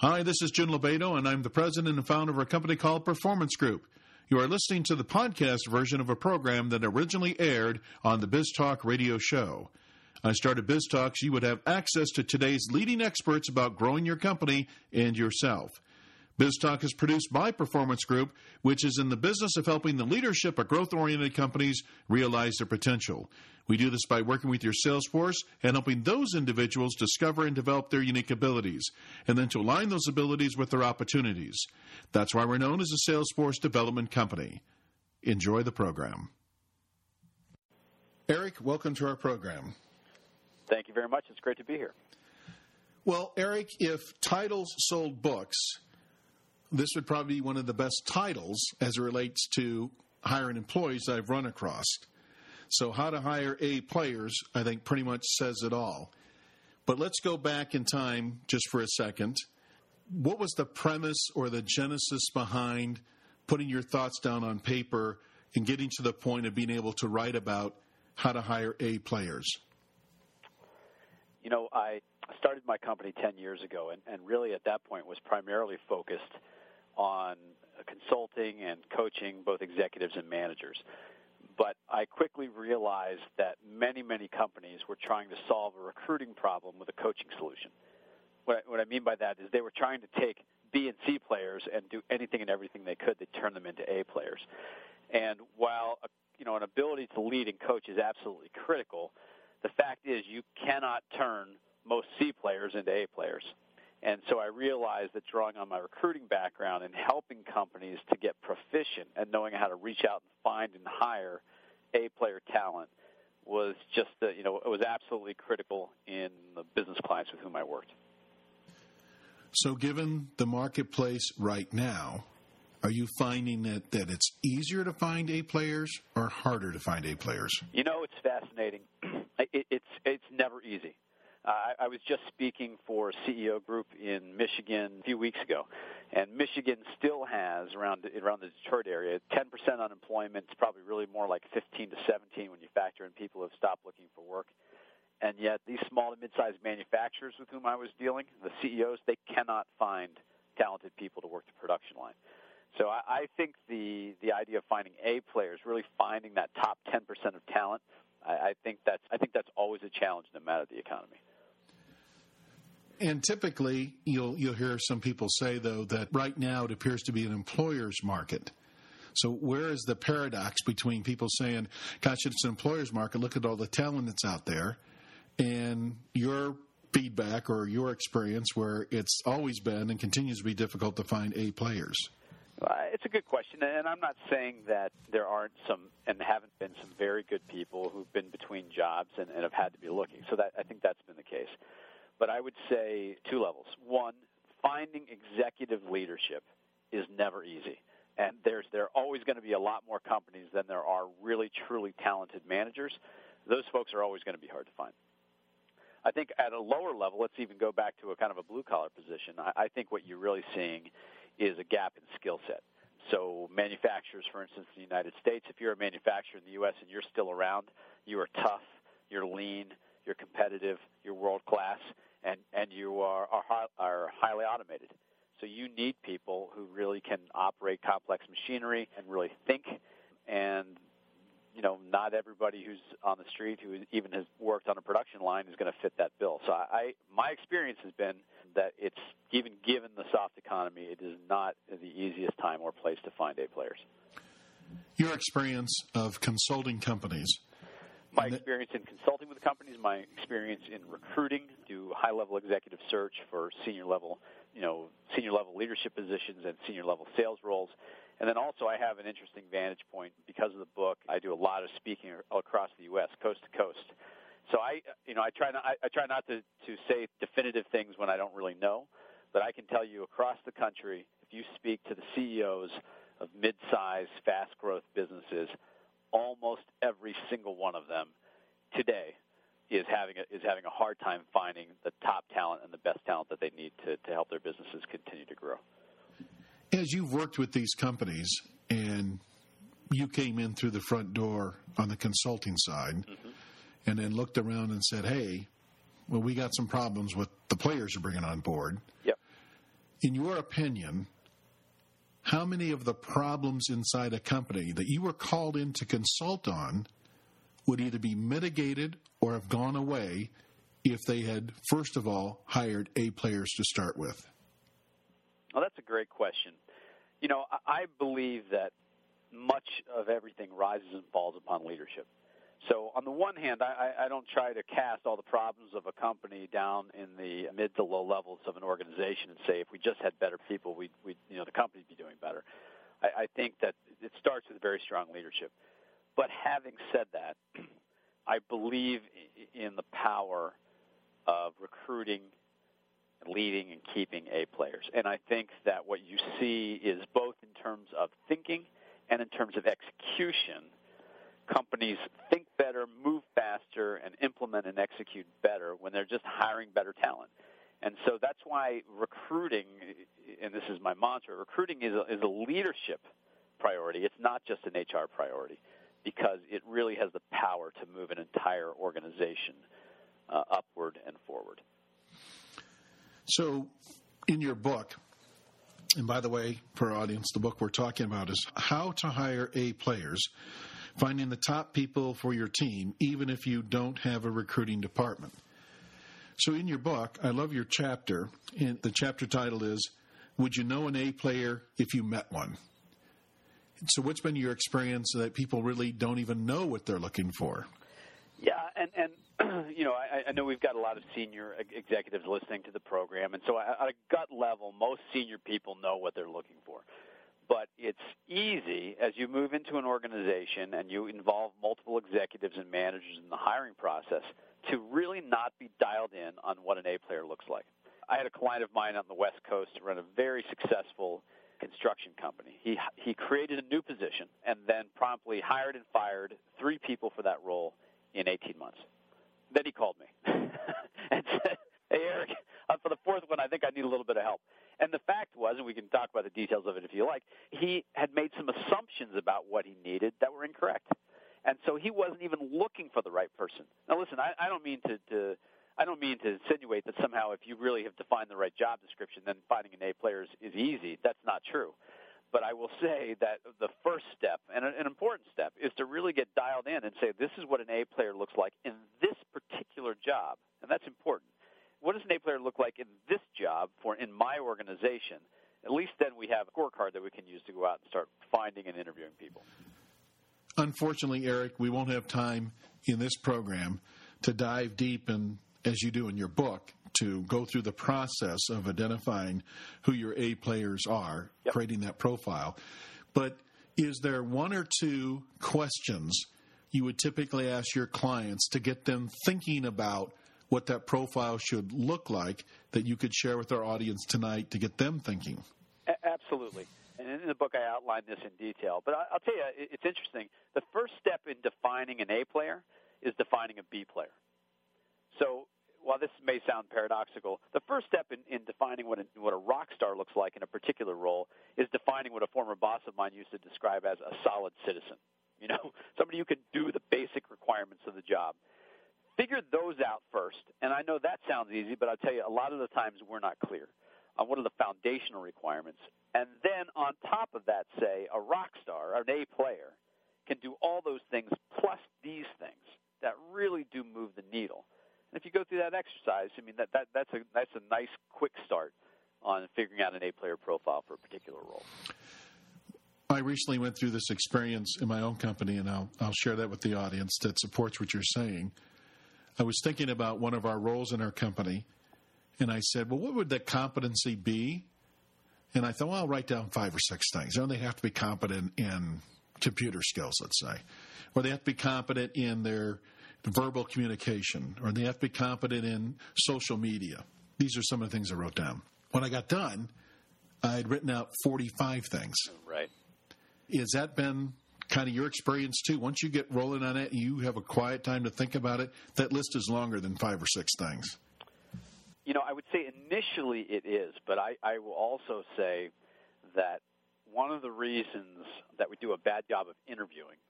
Hi, this is Jim Lobaito, and I'm the president and founder of a company called Performance Group. You are listening to the podcast version of a program that originally aired on the BizTalk radio show. I started BizTalk so you would have access to today's leading experts about growing your company and yourself. BizTalk is produced by Performance Group, which is in the business of helping the leadership of growth oriented companies realize their potential. We do this by working with your sales force and helping those individuals discover and develop their unique abilities, and then to align those abilities with their opportunities. That's why we're known as a Salesforce Development Company. Enjoy the program. Eric, welcome to our program. Thank you very much. It's great to be here. Well, Eric, if titles sold books, this would probably be one of the best titles as it relates to hiring employees I've run across. So, how to hire A players, I think, pretty much says it all. But let's go back in time just for a second. What was the premise or the genesis behind putting your thoughts down on paper and getting to the point of being able to write about how to hire A players? You know, I started my company 10 years ago, and, and really at that point was primarily focused on consulting and coaching both executives and managers. But I quickly realized that many, many companies were trying to solve a recruiting problem with a coaching solution. What I, what I mean by that is they were trying to take B and C players and do anything and everything they could to turn them into A players. And while a, you know an ability to lead and coach is absolutely critical, the fact is you cannot turn most C players into A players. And so I realized that drawing on my recruiting background and helping companies to get proficient at knowing how to reach out and find and hire A player talent was just, the, you know, it was absolutely critical in the business clients with whom I worked. So, given the marketplace right now, are you finding that, that it's easier to find A players or harder to find A players? You know, it's fascinating. It, it's it's never easy. Uh, I was just speaking for CEO group in Michigan a few weeks ago, and Michigan still has around around the Detroit area 10% unemployment. It's probably really more like 15 to 17 when you factor in people who have stopped looking for work. And yet, these small to mid-sized manufacturers with whom I was dealing, the CEOs, they cannot find talented people to work the production line. So I, I think the the idea of finding A players, really finding that top 10% of talent, I, I think that's I think that's always a challenge no matter the economy. And typically, you'll you'll hear some people say though that right now it appears to be an employer's market. So where is the paradox between people saying, "Gosh, it's an employer's market. Look at all the talent that's out there," and your feedback or your experience where it's always been and continues to be difficult to find A players? Uh, it's a good question, and I'm not saying that there aren't some and haven't been some very good people who've been between jobs and, and have had to be looking. So that I think that's been the case. But I would say two levels. One, finding executive leadership is never easy. And there's there are always going to be a lot more companies than there are really truly talented managers. Those folks are always going to be hard to find. I think at a lower level, let's even go back to a kind of a blue collar position. I, I think what you're really seeing is a gap in skill set. So manufacturers, for instance, in the United States, if you're a manufacturer in the U.S. and you're still around, you are tough, you're lean, you're competitive, you're world class, and and you are are, are highly automated. So you need people who really can operate complex machinery and really think. And you know, not everybody who's on the street who even has worked on a production line is going to fit that bill. So I, my experience has been that it's even given the soft economy, it is not the easiest time or place to find A players. Your experience of consulting companies my experience in consulting with companies, my experience in recruiting, do high level executive search for senior level, you know, senior level leadership positions and senior level sales roles. And then also I have an interesting vantage point because of the book. I do a lot of speaking across the U.S., coast to coast. So I, you know, I try not, I, I try not to, to say definitive things when I don't really know, but I can tell you across the country, if you speak to the CEOs of mid-sized, fast-growth businesses, almost every single one of them today is having a, is having a hard time finding the top talent and the best talent that they need to, to help their businesses continue to grow. As you've worked with these companies and you came in through the front door on the consulting side mm-hmm. and then looked around and said, hey, well, we got some problems with the players you're bringing on board. Yep. in your opinion, how many of the problems inside a company that you were called in to consult on would either be mitigated or have gone away if they had, first of all, hired A players to start with? Well, that's a great question. You know, I believe that much of everything rises and falls upon leadership. So, on the one hand, I, I don't try to cast all the problems of a company down in the mid to low levels of an organization and say if we just had better people, we, we you know, the company'd be doing better. I, I think that it starts with very strong leadership. But having said that, I believe in the power of recruiting, leading, and keeping A players. And I think that what you see is both in terms of thinking and in terms of execution – companies think better, move faster, and implement and execute better when they're just hiring better talent. And so that's why recruiting, and this is my mantra, recruiting is a, is a leadership priority. It's not just an HR priority because it really has the power to move an entire organization uh, upward and forward. So, in your book, and by the way, for our audience, the book we're talking about is How to Hire A Players finding the top people for your team, even if you don't have a recruiting department. So, in your book, I love your chapter. And the chapter title is Would You Know an A Player If You Met One? So, what's been your experience that people really don't even know what they're looking for? Yeah, and, and you know, I, I know we've got a lot of senior executives listening to the program, and so at a gut level, most senior people know what they're looking for. But it's easy as you move into an organization and you involve multiple executives and managers in the hiring process to really not be dialed in on what an A player looks like. I had a client of mine on the West Coast ran a very successful construction company. He he created a new position and then promptly hired and fired three people for that role in 18 months. Then he called me and said, "Hey Eric, for the fourth one, I think I need a little bit of help." And the fact was, and we can talk about the details of it if you like, he had made some assumptions about what he needed that were incorrect. And so he wasn't even looking for the right person. Now listen, I, I don't mean to, to I don't mean to insinuate that somehow if you really have defined the right job description, then finding an A player is, is easy. That's not true. But I will say that the first step, and an important step, is to really get dialed in and say, this is what an A player looks like in this particular job. And that's important what does an A player look like in this job for in my organization? At least then we have a scorecard that we can use to go out and start finding and interviewing people. Unfortunately, Eric, we won't have time in this program to dive deep and as you do in your book to go through the process of identifying who your A players are, yep. creating that profile. But is there one or two questions you would typically ask your clients to get them thinking about what that profile should look like that you could share with our audience tonight to get them thinking? Absolutely. And in the book, I outline this in detail. But I'll tell you, it's interesting. The first step in defining an A player is defining a B player. So while this may sound paradoxical, the first step in, in defining what a, what a rock star looks like in a particular role is defining what a former boss of mine used to describe as a solid citizen. You know, somebody who can do the basic requirements of the job figure those out first. And I know that sounds easy, but I'll tell you, a lot of the times we're not clear on what are the foundational requirements. And then on top of that, say a rock star, an A player, can do all those things plus these things that really do move the needle. And if you go through that exercise, I mean that, that that's a that's a nice quick start on figuring out an A player profile for a particular role. I recently went through this experience in my own company, and I'll I'll share that with the audience that supports what you're saying. I was thinking about one of our roles in our company, and I said, well, what would the competency be? And I thought, well, I'll write down five or six things. Know, they have to be competent in computer skills, let's say, or they have to be competent in their verbal communication, or they have to be competent in social media. These are some of the things I wrote down. When I got done, I had written out 45 things. Right. Has that been kind of your experience too. Once you get rolling on it, you have a quiet time to think about it. That list is longer than five or six things. You know, I would say initially it is, but I, I will also say that one of the reasons that we do a bad job of interviewing,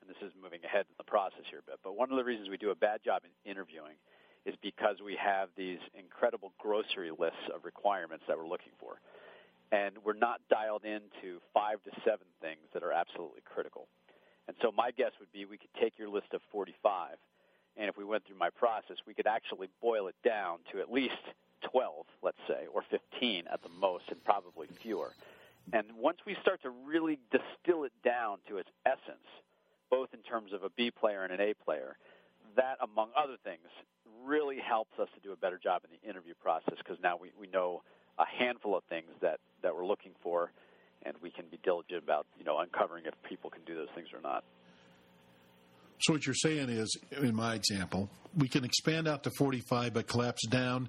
and this is moving ahead in the process here a bit, but one of the reasons we do a bad job in interviewing is because we have these incredible grocery lists of requirements that we're looking for. And we're not dialed into five to seven things that are absolutely critical. And so my guess would be we could take your list of 45, and if we went through my process, we could actually boil it down to at least 12, let's say, or 15 at the most, and probably fewer. And once we start to really distill it down to its essence, both in terms of a B player and an A player, that, among other things, really helps us to do a better job in the interview process because now we, we know a handful of things that, that we're looking for and we can be diligent about you know uncovering if people can do those things or not. So what you're saying is, in my example, we can expand out to 45, but collapse down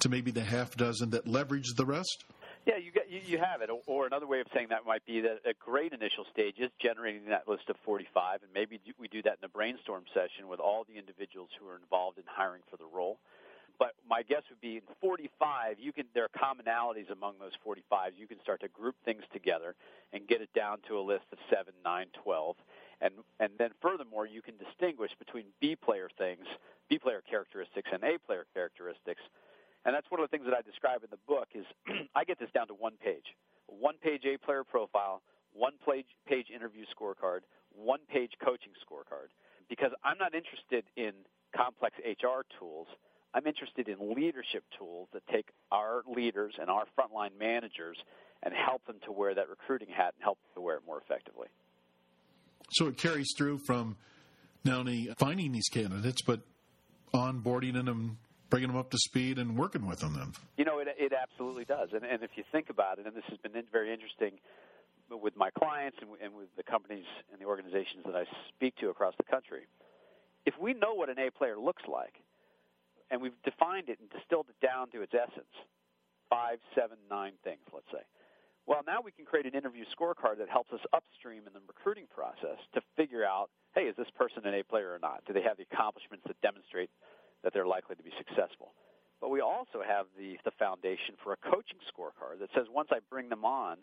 to maybe the half dozen that leverage the rest. Yeah, you get you, you have it. Or another way of saying that might be that a great initial stage is generating that list of 45, and maybe we do that in a brainstorm session with all the individuals who are involved in hiring for the role. But my guess would be in 45, you can there are commonalities among those 45. You can start to group things together and get it down to a list of 7, 9, 12. And and then furthermore, you can distinguish between B player things, B player characteristics and A player characteristics. And that's one of the things that I describe in the book is I get this down to one page. One page A player profile, one page page interview scorecard, one page coaching scorecard because I'm not interested in complex HR tools. I'm interested in leadership tools that take our leaders and our frontline managers and help them to wear that recruiting hat and help them to wear it more effectively. So it carries through from not only finding these candidates, but onboarding them, bringing them up to speed, and working with them. Then you know it, it absolutely does. And, and if you think about it, and this has been very interesting with my clients and, and with the companies and the organizations that I speak to across the country, if we know what an A player looks like and we've defined it and distilled it down to its essence five, seven, nine things, let's say. Well, now we can create an interview scorecard that helps us upstream in the recruiting process to figure out hey, is this person an A player or not? Do they have the accomplishments that demonstrate that they're likely to be successful? But we also have the, the foundation for a coaching scorecard that says once I bring them on,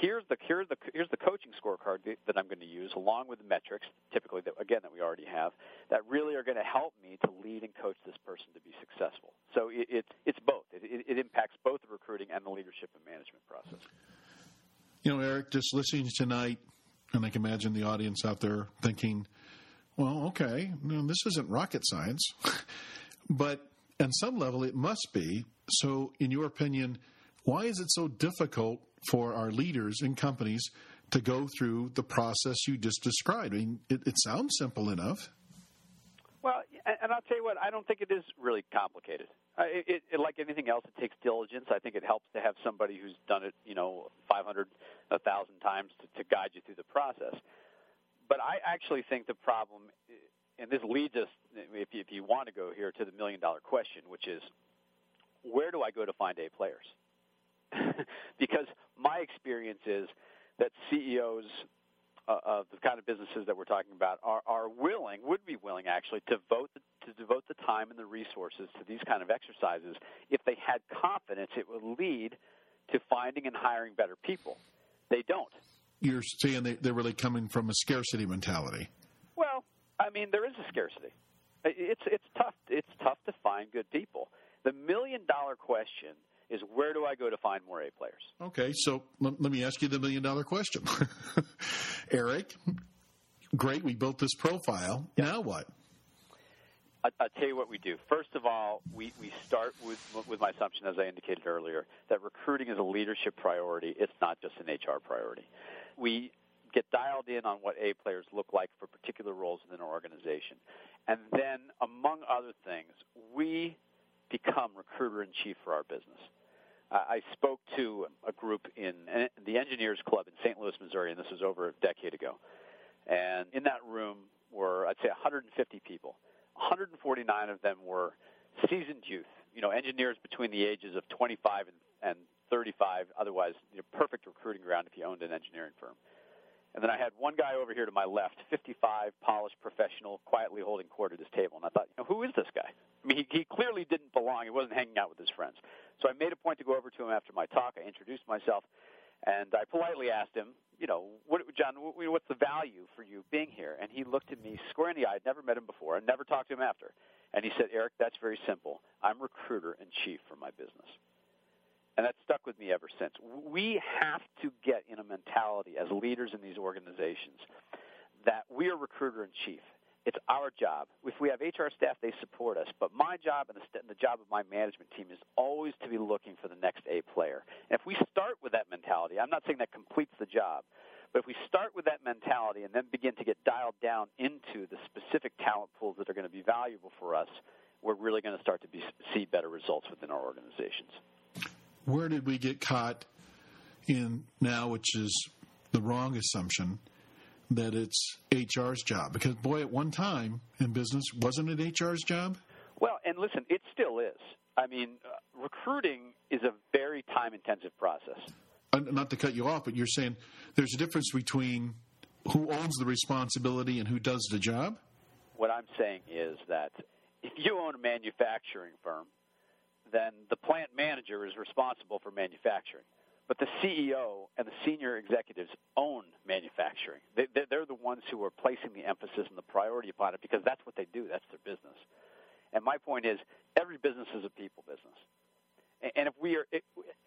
here's the here's the here's the coaching scorecard that I'm going to use along with the metrics, typically that again that we already have, that really are going to help me to lead and coach this person to be successful. So it, it it's both. It, it, it impacts both the recruiting and the leadership and management process. You know, Eric, just listening tonight, and I can imagine the audience out there thinking, "Well, okay, this isn't rocket science," but on some level it must be. So, in your opinion, why is it so difficult for our leaders and companies to go through the process you just described. I mean, it, it sounds simple enough. Well, and I'll tell you what, I don't think it is really complicated. It, it, like anything else, it takes diligence. I think it helps to have somebody who's done it, you know, 500, 1,000 times to, to guide you through the process. But I actually think the problem, and this leads us, if you, if you want to go here, to the million dollar question, which is where do I go to find A players? because my experience is that CEOs uh, of the kind of businesses that we're talking about are, are willing, would be willing actually, to vote to devote the time and the resources to these kind of exercises if they had confidence it would lead to finding and hiring better people. They don't. You're saying they, they're really coming from a scarcity mentality. Well, I mean, there is a scarcity. It's it's tough. It's tough to find good people. The million dollar question is where do I go to find more A players? Okay, so let, let me ask you the million dollar question. Eric, great, we built this profile. Now what? I, will tell you what we do. First of all, we, we start with, with my assumption, as I indicated earlier, that recruiting is a leadership priority. It's not just an HR priority. We get dialed in on what A players look like for particular roles within our organization. And then, among other things, we become recruiter in chief for our business. I spoke to a group in eh, the Engineers Club in St. Louis, Missouri, and this was over a decade ago. And in that room were, I'd say, 150 people. 149 of them were seasoned youth, you know, engineers between the ages of 25 and, and 35, otherwise, you know, perfect recruiting ground if you owned an engineering firm. And then I had one guy over here to my left, 55, polished professional, quietly holding court at his table. And I thought, you know, who is this guy? I mean, he, he clearly didn't belong. He wasn't hanging out with his friends. So I made a point to go over to him after my talk. I introduced myself, and I politely asked him, you know, what, John, what's the value for you being here? And he looked at me square in the eye. I'd never met him before. I'd never talked to him after. And he said, Eric, that's very simple. I'm recruiter in chief for my business. And that's stuck with me ever since. We have to get in a mentality as leaders in these organizations that we are recruiter in chief. It's our job. If we have HR staff, they support us. But my job and the, job of my management team is always to be looking for the next A player. And if we start with that mentality, I'm not saying that completes the job, but if we start with that mentality and then begin to get dialed down into the specific talent pools that are going to be valuable for us, we're really going to start to be, see better results within our organizations. Where did we get caught in now, which is the wrong assumption? that it's HR's job? Because, boy, at one time in business, wasn't it HR's job? Well, and listen, it still is. I mean, uh, recruiting is a very time intensive process. Uh, not to cut you off, but you're saying there's a difference between who owns the responsibility and who does the job? What I'm saying is that if you own a manufacturing firm, then the plant manager is responsible for manufacturing. But the CEO and the senior executives own manufacturing. They, they're the ones who are placing the emphasis and the priority upon it because that's what they do. That's their business. And my point is, every business is a people business. And if we are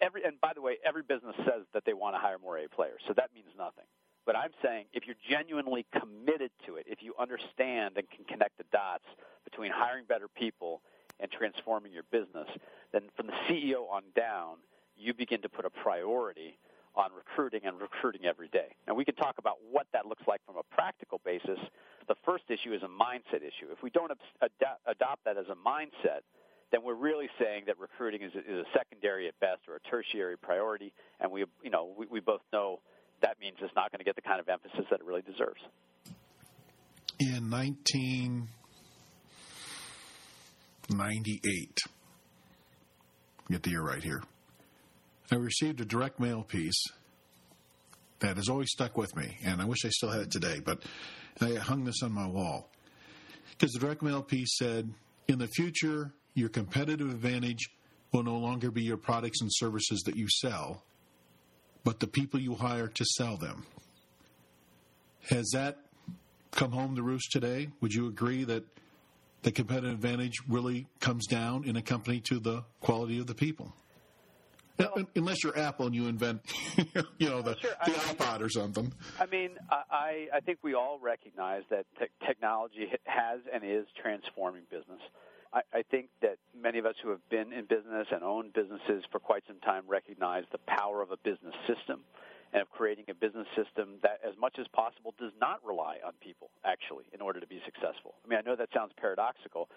every, and by the way, every business says that they want to hire more A players, so that means nothing. But I'm saying if you're genuinely committed to it, if you understand and can connect the dots between hiring better people and transforming your business, then from the CEO on down, you begin to put a priority on recruiting and recruiting every day. Now, we can talk about what that looks like from a practical basis. The first issue is a mindset issue. If we don't ad- adopt that as a mindset, then we're really saying that recruiting is a, is a secondary at best or a tertiary priority, and we, you know, we, we both know that means it's not going to get the kind of emphasis that it really deserves. In 1998, get the year right here. I received a direct mail piece that has always stuck with me, and I wish I still had it today, but I hung this on my wall. Because the direct mail piece said, in the future, your competitive advantage will no longer be your products and services that you sell, but the people you hire to sell them. Has that come home to roost today? Would you agree that the competitive advantage really comes down in a company to the quality of the people? Well, Unless you're Apple and you invent, you know, the, oh, sure. the iPod or something. I mean, I, I think we all recognize that te- technology has and is transforming business. I, I think that many of us who have been in business and owned businesses for quite some time recognize the power of a business system and of creating a business system that, as much as possible, does not rely on people, actually, in order to be successful. I mean, I know that sounds paradoxical,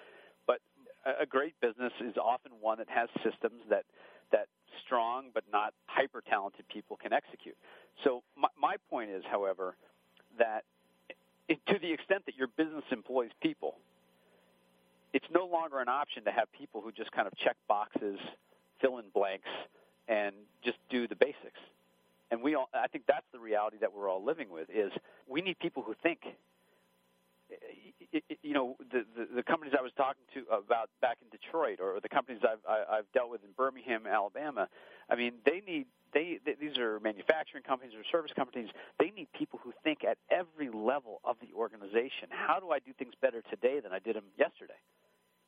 but a great business is often one that has systems that that strong but not hyper talented people can execute. So my, my point is, however, that it, to the extent that your business employs people, it's no longer an option to have people who just kind of check boxes, fill in blanks, and just do the basics. And we all, I think that's the reality that we're all living with is we need people who think you know, the, the, the companies I was talking to about back in Detroit, or the companies I've I've dealt with in Birmingham, Alabama. I mean, they need they, they these are manufacturing companies or service companies. They need people who think at every level of the organization. How do I do things better today than I did them yesterday?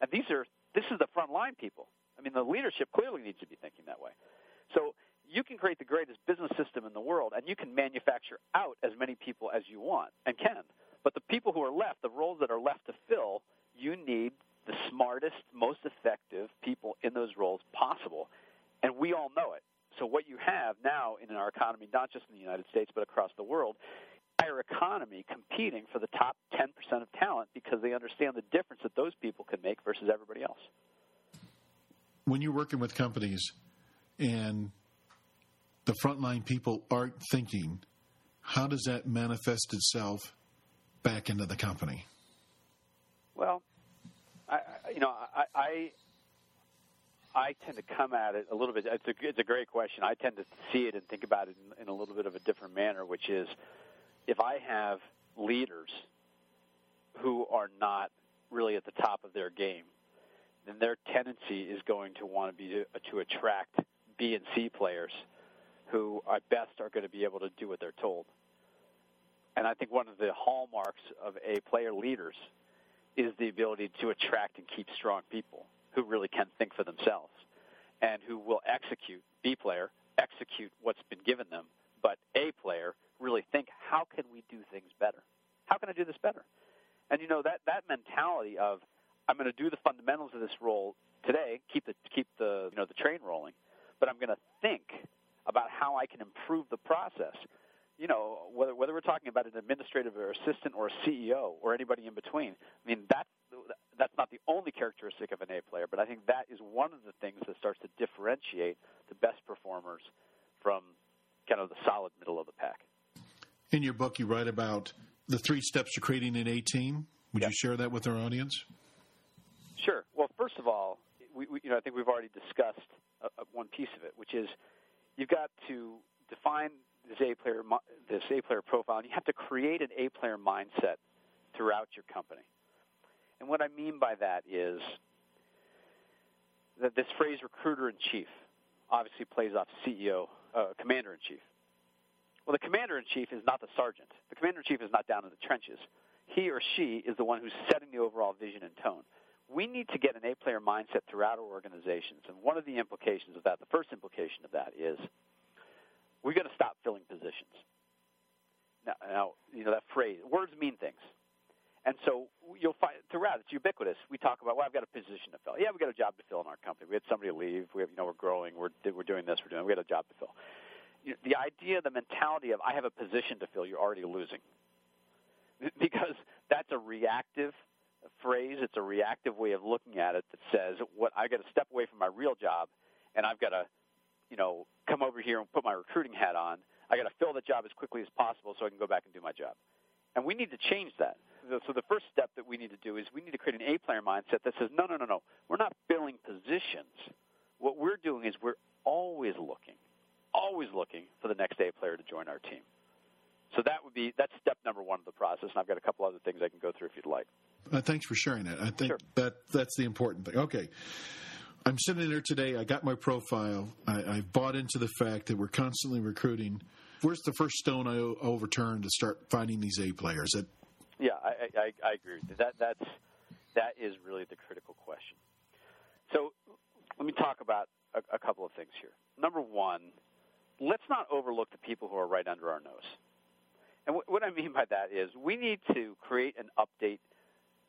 And these are this is the frontline people. I mean, the leadership clearly needs to be thinking that way. So you can create the greatest business system in the world, and you can manufacture out as many people as you want and can. But the people who are left, the roles that are left to fill, you need the smartest, most effective people in those roles possible. And we all know it. So what you have now in our economy, not just in the United States, but across the world, entire economy competing for the top 10% of talent because they understand the difference that those people can make versus everybody else. When you're working with companies and the frontline people aren't thinking, how does that manifest itself back into the company? Well, I, you know, I, I, I tend to come at it a little bit. It's a, it's a great question. I tend to see it and think about it in, in a little bit of a different manner, which is if I have leaders who are not really at the top of their game, then their tendency is going to want to be to, to attract B and C players who at best are going to be able to do what they're told. And I think one of the hallmarks of A player leaders is the ability to attract and keep strong people who really can think for themselves and who will execute B player execute what's been given them, but A player really think, how can we do things better? How can I do this better? And you know that that mentality of I'm going to do the fundamentals of this role today, keep the keep the you know the train rolling, but I'm going to think about how I can improve the process. You know, whether whether we're talking about an administrative or assistant or a CEO or anybody in between. I mean, that's that's not the only characteristic of an A player, but I think that is one of the things that starts to differentiate the best performers from kind of the solid middle of the pack. In your book, you write about the three steps to creating an A team. Would yep. you share that with our audience? Sure. Well, first of all, we, we, you know, I think we've already discussed uh, uh, one piece of it, which is you've got to define this A player this A player profile, and you have to create an A player mindset throughout your company. And what I mean by that is that this phrase "recruiter in chief" obviously plays off CEO, uh, commander in chief. Well, the commander in chief is not the sergeant. The commander in chief is not down in the trenches. He or she is the one who's setting the overall vision and tone we need to get an A player mindset throughout our organizations. And one of the implications of that, the first implication of that is we've got to stop filling positions. Now, now, you know, that phrase, words mean things. And so you'll find throughout, it's ubiquitous. We talk about, well, I've got a position to fill. Yeah, we've got a job to fill in our company. We had somebody leave. We have, you know, we're growing. We're, we're doing this. We're doing, we got a job to fill. You know, the idea, the mentality of, I have a position to fill, you're already losing. Because that's a reactive phrase. It's a reactive way of looking at it that says, "What I got to step away from my real job, and I've got to, you know, come over here and put my recruiting hat on. I got to fill the job as quickly as possible so I can go back and do my job." And we need to change that. So the first step that we need to do is we need to create an A-player mindset that says, "No, no, no, no. We're not filling positions. What we're doing is we're always looking, always looking for the next A player to join our team." So that would be that's step number one of the process, and I've got a couple other things I can go through if you'd like. Uh, thanks for sharing that. I think sure. that that's the important thing. Okay. I'm sitting there today. I got my profile. I, I bought into the fact that we're constantly recruiting. Where's the first stone I overturn to start finding these A players? That, yeah, I, I, I agree with you. That that's that is really the critical question. So let me talk about a, a couple of things here. Number one, let's not overlook the people who are right under our nose. And what I mean by that is we need to create an update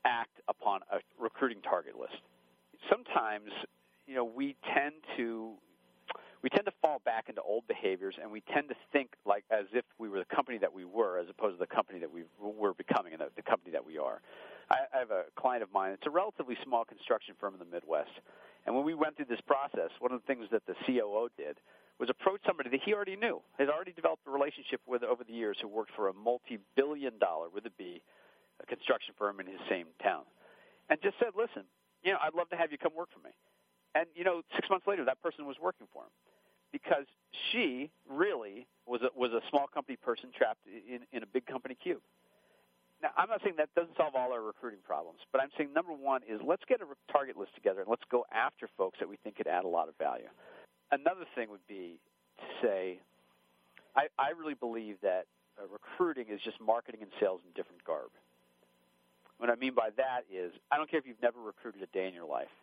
act upon a recruiting target list. Sometimes, you know, we tend to we tend to fall back into old behaviors, and we tend to think like as if we were the company that we were, as opposed to the company that we were becoming, and the, the company that we are. I, I have a client of mine. It's a relatively small construction firm in the Midwest, and when we went through this process, one of the things that the COO did was approach somebody that he already knew, had already developed a relationship with over the years, who worked for a multi-billion dollar with a B a construction firm in his same town, and just said, "Listen, you know, I'd love to have you come work for me." And you know, six months later, that person was working for him because she really was a, was a small company person trapped in, in a big company cube. Now, I'm not saying that doesn't solve all our recruiting problems, but I'm saying number one is let's get a target list together and let's go after folks that we think could add a lot of value. Another thing would be to say, I, I really believe that uh, recruiting is just marketing and sales in different garb. What I mean by that is, I don't care if you've never recruited a day in your life.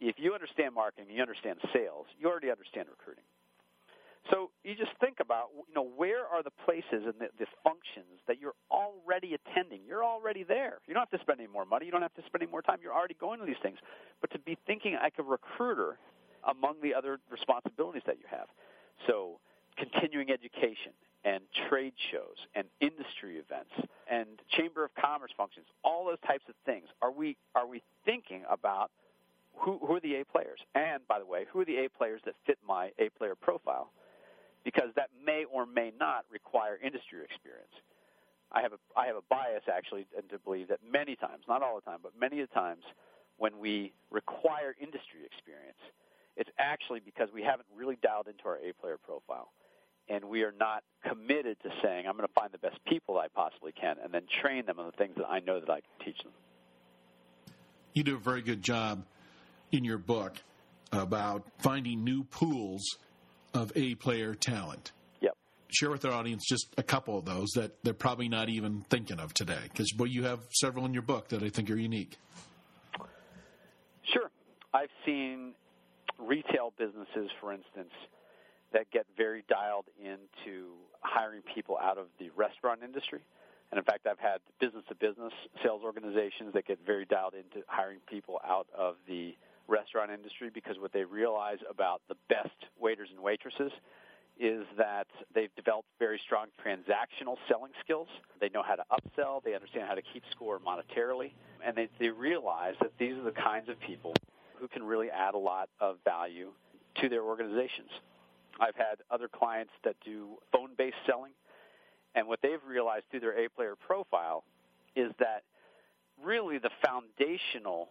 If you understand marketing, you understand sales, you already understand recruiting. So you just think about, you know, where are the places and the, the functions that you're already attending? You're already there. You don't have to spend any more money. You don't have to spend any more time. You're already going to these things. But to be thinking like a recruiter among the other responsibilities that you have. So continuing education, and trade shows and industry events and chamber of commerce functions, all those types of things. Are we are we thinking about who, who are the A players? And by the way, who are the A players that fit my A player profile? Because that may or may not require industry experience. I have a I have a bias actually and to believe that many times, not all the time, but many of the times when we require industry experience, it's actually because we haven't really dialed into our A player profile and we are not committed to saying, I'm going to find the best people I possibly can and then train them on the things that I know that I can teach them. You do a very good job in your book about finding new pools of A player talent. Yep. Share with our audience just a couple of those that they're probably not even thinking of today, because well, you have several in your book that I think are unique. Sure. I've seen retail businesses, for instance, that get very dialed into hiring people out of the restaurant industry. And in fact, I've had business to business sales organizations that get very dialed into hiring people out of the restaurant industry because what they realize about the best waiters and waitresses is that they've developed very strong transactional selling skills. They know how to upsell, they understand how to keep score monetarily, and they, they realize that these are the kinds of people who can really add a lot of value to their organizations. I've had other clients that do phone based selling, and what they've realized through their A player profile is that really the foundational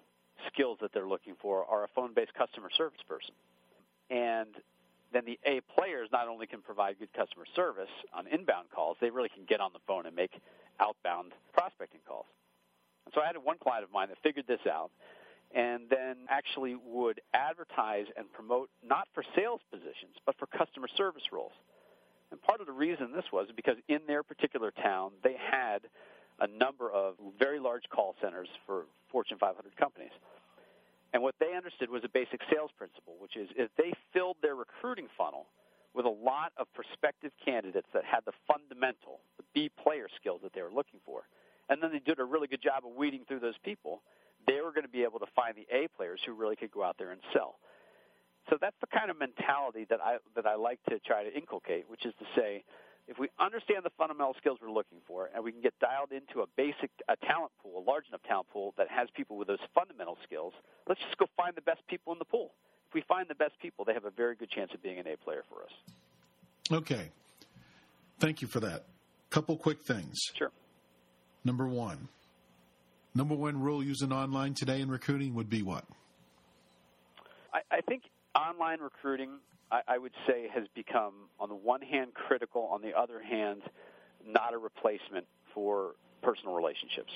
skills that they're looking for are a phone based customer service person. And then the A players not only can provide good customer service on inbound calls, they really can get on the phone and make outbound prospecting calls. And so I had one client of mine that figured this out and then actually would advertise and promote not for sales positions, but for customer service roles. And part of the reason this was because in their particular town, they had a number of very large call centers for Fortune 500 companies. And what they understood was a basic sales principle, which is if they filled their recruiting funnel with a lot of prospective candidates that had the fundamental, the B player skills that they were looking for, and then they did a really good job of weeding through those people, they were going to be able to find the A players who really could go out there and sell. So that's the kind of mentality that I that I like to try to inculcate, which is to say, if we understand the fundamental skills we're looking for and we can get dialed into a basic a talent pool, a large enough talent pool that has people with those fundamental skills, let's just go find the best people in the pool. If we find the best people, they have a very good chance of being an A player for us. Okay. Thank you for that. Couple quick things. Sure. Number one, number one rule using online today in recruiting would be what? I, I think online recruiting, I, I would say, has become, on the one hand, critical, on the other hand, not a replacement for personal relationships.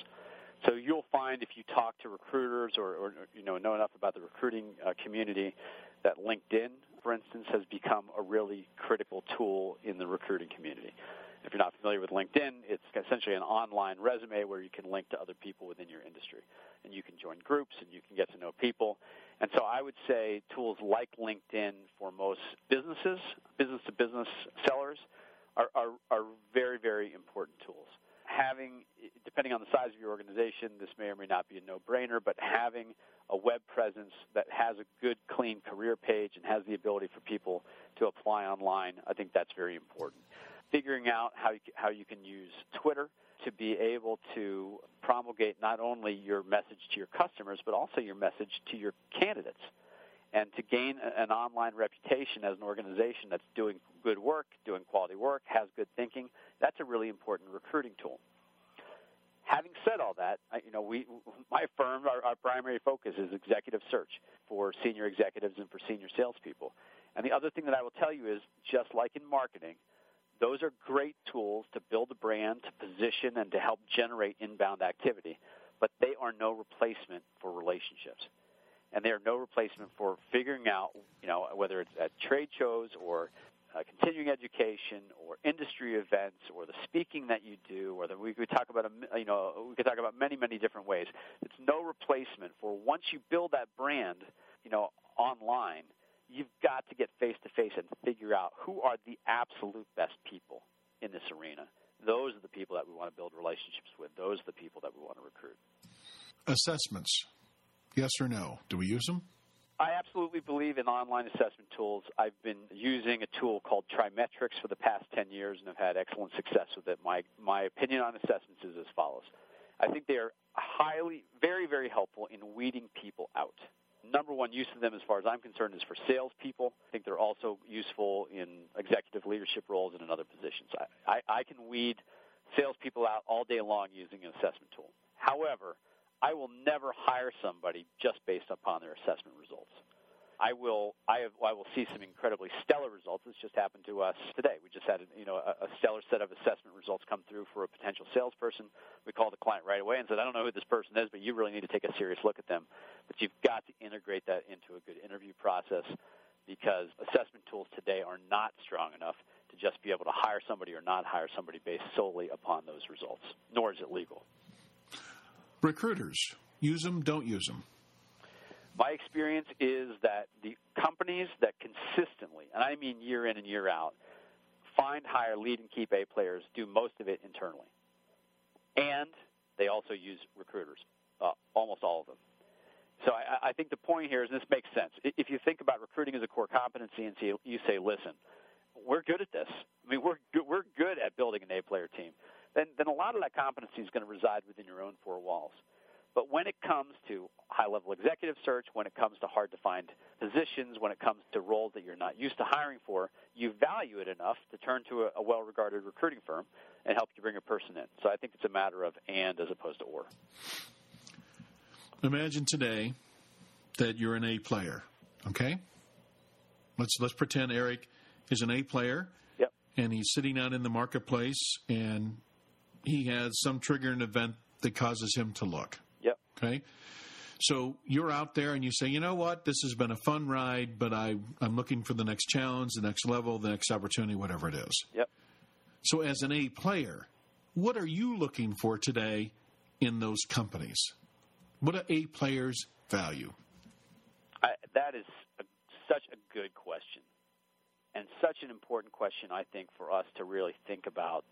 So you'll find if you talk to recruiters or, or you know know enough about the recruiting uh, community that LinkedIn, for instance, has become a really critical tool in the recruiting community. If you're not familiar with LinkedIn, it's essentially an online resume where you can link to other people within your industry. And you can join groups and you can get to know people. And so I would say tools like LinkedIn for most businesses, business to business sellers, are, are, are very, very important tools. Having, depending on the size of your organization, this may or may not be a no brainer, but having a web presence that has a good, clean career page and has the ability for people to apply online, I think that's very important figuring out how you, how you can use Twitter to be able to promulgate not only your message to your customers, but also your message to your candidates. And to gain an online reputation as an organization that's doing good work, doing quality work, has good thinking, that's a really important recruiting tool. Having said all that, you know, we, my firm, our, our primary focus is executive search for senior executives and for senior salespeople. And the other thing that I will tell you is, just like in marketing, those are great tools to build a brand, to position, and to help generate inbound activity, but they are no replacement for relationships. And they are no replacement for figuring out, you know, whether it's at trade shows or uh, continuing education or industry events or the speaking that you do or that we could talk about a, you know we could talk about many many different ways it's no replacement for once you build that brand you know online you've got to get face to face and figure out who are the absolute best people in this arena. Those are the people that we want to build relationships with. Those are the people that we want to recruit. Assessments. Yes or no? Do we use them? I absolutely believe in online assessment tools. I've been using a tool called TriMetrix for the past 10 years and have had excellent success with it. My, my opinion on assessments is as follows. I think they are highly, very, very helpful in weeding people out number one use of them, as far as I'm concerned, is for salespeople. I think they're also useful in executive leadership roles and in other positions. I, I, I can weed salespeople out all day long using an assessment tool. However, I will never hire somebody just based upon their assessment results. I will I, have, I will see some incredibly stellar results. This just happened to us today. We just had a, you know a, a stellar set of assessment results come through for a potential salesperson. We called the client right away and said, I don't know who this person is, but you really need to take a serious look at them. But you've got to integrate that into a good interview process because assessment tools today are not strong enough to just be able to hire somebody or not hire somebody based solely upon those results. Nor is it legal. Recruiters use them, don't use them. My experience is that the companies that consistently, and I mean year in and year out, find, hire, lead, and keep A players do most of it internally. And they also use recruiters, uh, almost all of them. So I, I think the point here is this makes sense. If you think about recruiting as a core competency and you say, listen, we're good at this. I mean, we're good, we're good at building an A-player team. Then, then a lot of that competency is going to reside within your own four walls. But when it comes to high-level executive search, when it comes to hard-to-find positions, when it comes to roles that you're not used to hiring for, you value it enough to turn to a, a well-regarded recruiting firm and help you bring a person in. So I think it's a matter of and as opposed to or. Imagine today that you're an A player. Okay, let's let's pretend Eric is an A player. Yep. And he's sitting out in the marketplace, and he has some triggering event that causes him to look. Okay. So you're out there and you say, you know what, this has been a fun ride, but I, I'm looking for the next challenge, the next level, the next opportunity, whatever it is. Yep. So as an A player, what are you looking for today in those companies? What do A players value? I, that is a, such a good question, and such an important question, I think, for us to really think about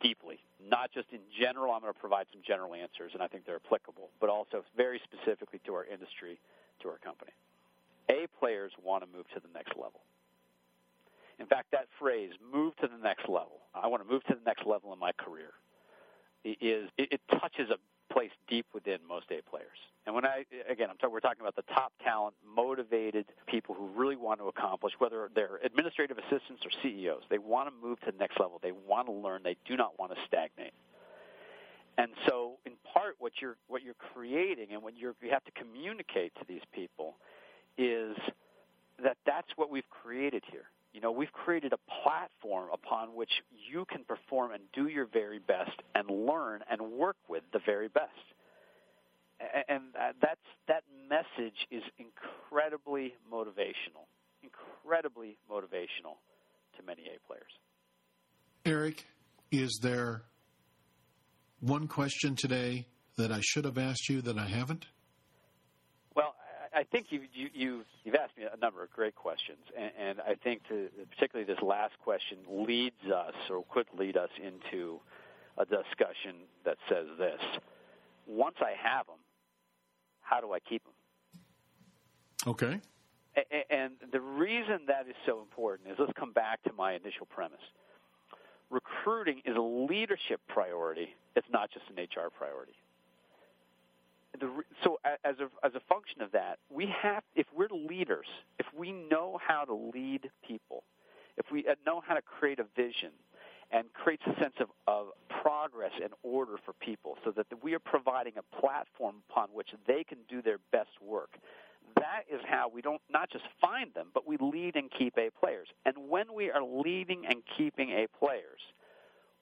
deeply, not just in general. I'm going to provide some general answers, and I think they're applicable, but also very specifically to our industry, to our company. A players want to move to the next level. In fact, that phrase, move to the next level, I want to move to the next level in my career, is it, it touches a place deep within most A players. And when I, again, I'm talking, we're talking about the top talent, motivated people who really want to accomplish, whether they're administrative assistants or CEOs, they want to move to the next level. They want to learn. They do not want to stagnate. And so, in part, what you're what you're creating and what you have to communicate to these people is that that's what we've created here. You know, we've created a platform upon which you can perform and do your very best and learn and work with the very best. And uh, that's, that message is incredibly motivational, incredibly motivational to many A players. Eric, is there one question today that I should have asked you that I haven't? I think you, you, you, you've asked me a number of great questions, and, and I think to, particularly this last question leads us or could lead us into a discussion that says this. Once I have them, how do I keep them? Okay. And the reason that is so important is let's come back to my initial premise. Recruiting is a leadership priority, it's not just an HR priority the, so as a, as a function of that, we have, if we're leaders, if we know how to lead people, if we uh, know how to create a vision and creates a sense of, of progress and order for people so that we are providing a platform upon which they can do their best work, that is how we don't not just find them, but we lead and keep A players. And when we are leading and keeping A players,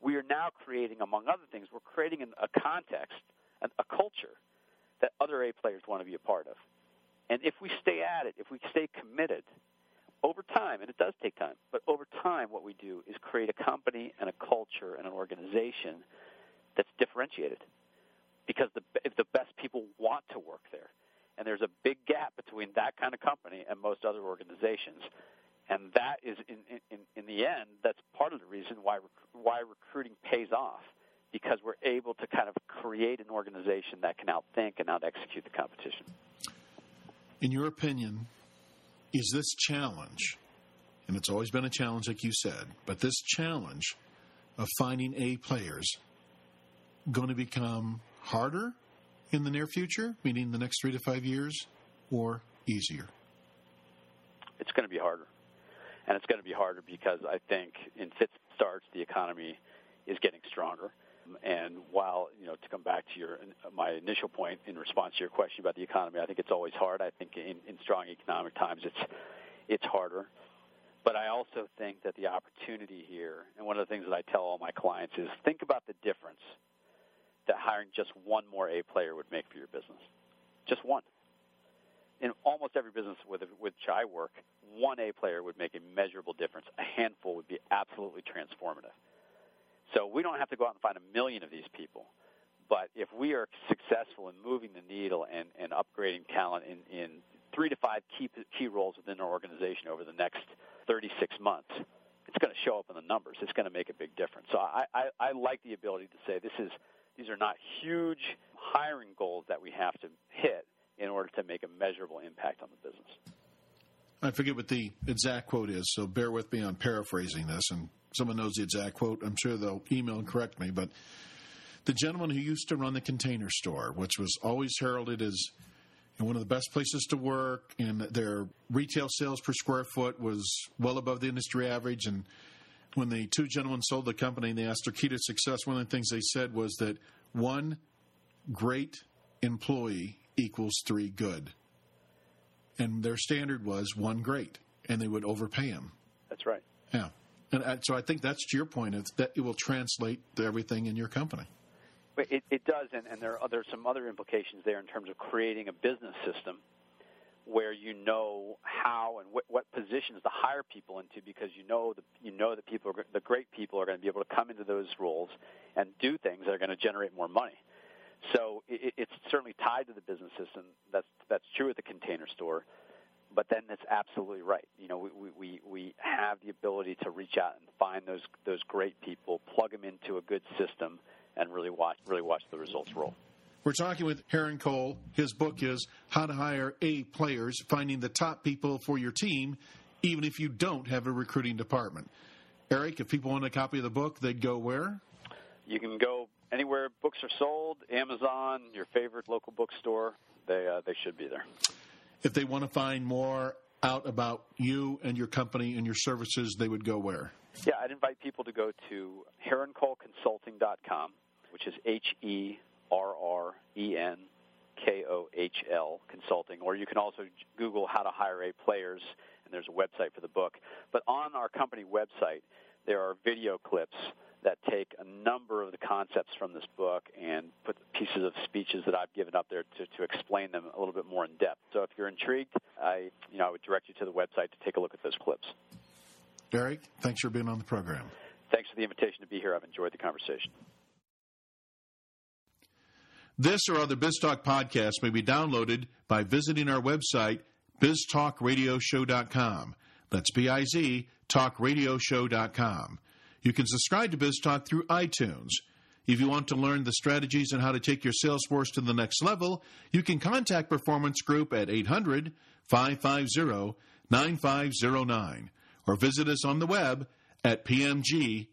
we are now creating, among other things, we're creating a context, a culture that other A players want to be a part of. And if we stay at it, if we stay committed, over time, and it does take time, but over time, what we do is create a company and a culture and an organization that's differentiated. Because the, if the best people want to work there, and there's a big gap between that kind of company and most other organizations, and that is, in, in, in the end, that's part of the reason why why recruiting pays off because we're able to kind of create an organization that can outthink and out execute the competition. In your opinion, is this challenge, and it's always been a challenge, like you said, but this challenge of finding A players going to become harder in the near future, meaning the next three to five years, or easier? It's going to be harder. And it's going to be harder because I think in fits and starts, the economy is getting stronger. And while you know, to come back to your my initial point in response to your question about the economy, I think it's always hard. I think in, in strong economic times, it's it's harder. But I also think that the opportunity here, and one of the things that I tell all my clients is think about the difference that hiring just one more A player would make for your business. Just one. In almost every business with with which I work, one A player would make a measurable difference. A handful would be absolutely transformative. So we don't have to go out and find a million of these people, But if we are successful in moving the needle and, and upgrading talent in, in three to five key, key roles within our organization over the next 36 months, it's going to show up in the numbers. It's going to make a big difference. So I, I, I like the ability to say this is these are not huge hiring goals that we have to hit in order to make a measurable impact on the business. I forget what the exact quote is, so bear with me on paraphrasing this. And someone knows the exact quote. I'm sure they'll email and correct me. But the gentleman who used to run the container store, which was always heralded as one of the best places to work, and their retail sales per square foot was well above the industry average. And when the two gentlemen sold the company and they asked their key to success, one of the things they said was that one great employee equals three good. And their standard was one great, and they would overpay him. That's right. Yeah. And uh, so I think that's to your point, it's that it will translate to everything in your company. It, it does, and, and there are some other implications there in terms of creating a business system where you know how and what, what positions to hire people into because you know the you know the people are, the great people are going to be able to come into those roles and do things that are going to generate more money. So it, it's certainly tied to the business system. That's that's true at the container store. But then that's absolutely right. You know, we, we, we have the ability to reach out and find those those great people, plug them into a good system, and really watch really watch the results roll. We're talking with Herrenkohl. His book is How to Hire A Players Finding the Top People for Your Team, even if you don't have a recruiting department. Eric, if people want a copy of the book, they'd go where? You can go anywhere books are sold Amazon, your favorite local bookstore. They, uh, they should be there. If they want to find more out about you and your company and your services, they would go where? Yeah, I'd invite people to go to herrenkohlconsulting.com, which is H E R R E N K O H L Consulting, or you can also Google how to hire A players, and there's a website for the book. But on our company website, there are video clips that take a number of the concepts from this book and put pieces of speeches that I've given up there to, to explain them a little bit more in depth. So if you're intrigued, I, you know, I would direct you to the website to take a look at those clips. Eric, thanks for being on the program. Thanks for the invitation to be here. I've enjoyed the conversation. This or other BizTalk podcasts may be downloaded by visiting our website, biztalkradioshow.com. That's B I Z, talkradioshow.com. You can subscribe to BizTalk through iTunes. If you want to learn the strategies and how to take your sales force to the next level, you can contact Performance Group at 800 550 9509 or visit us on the web at pmgllc.net.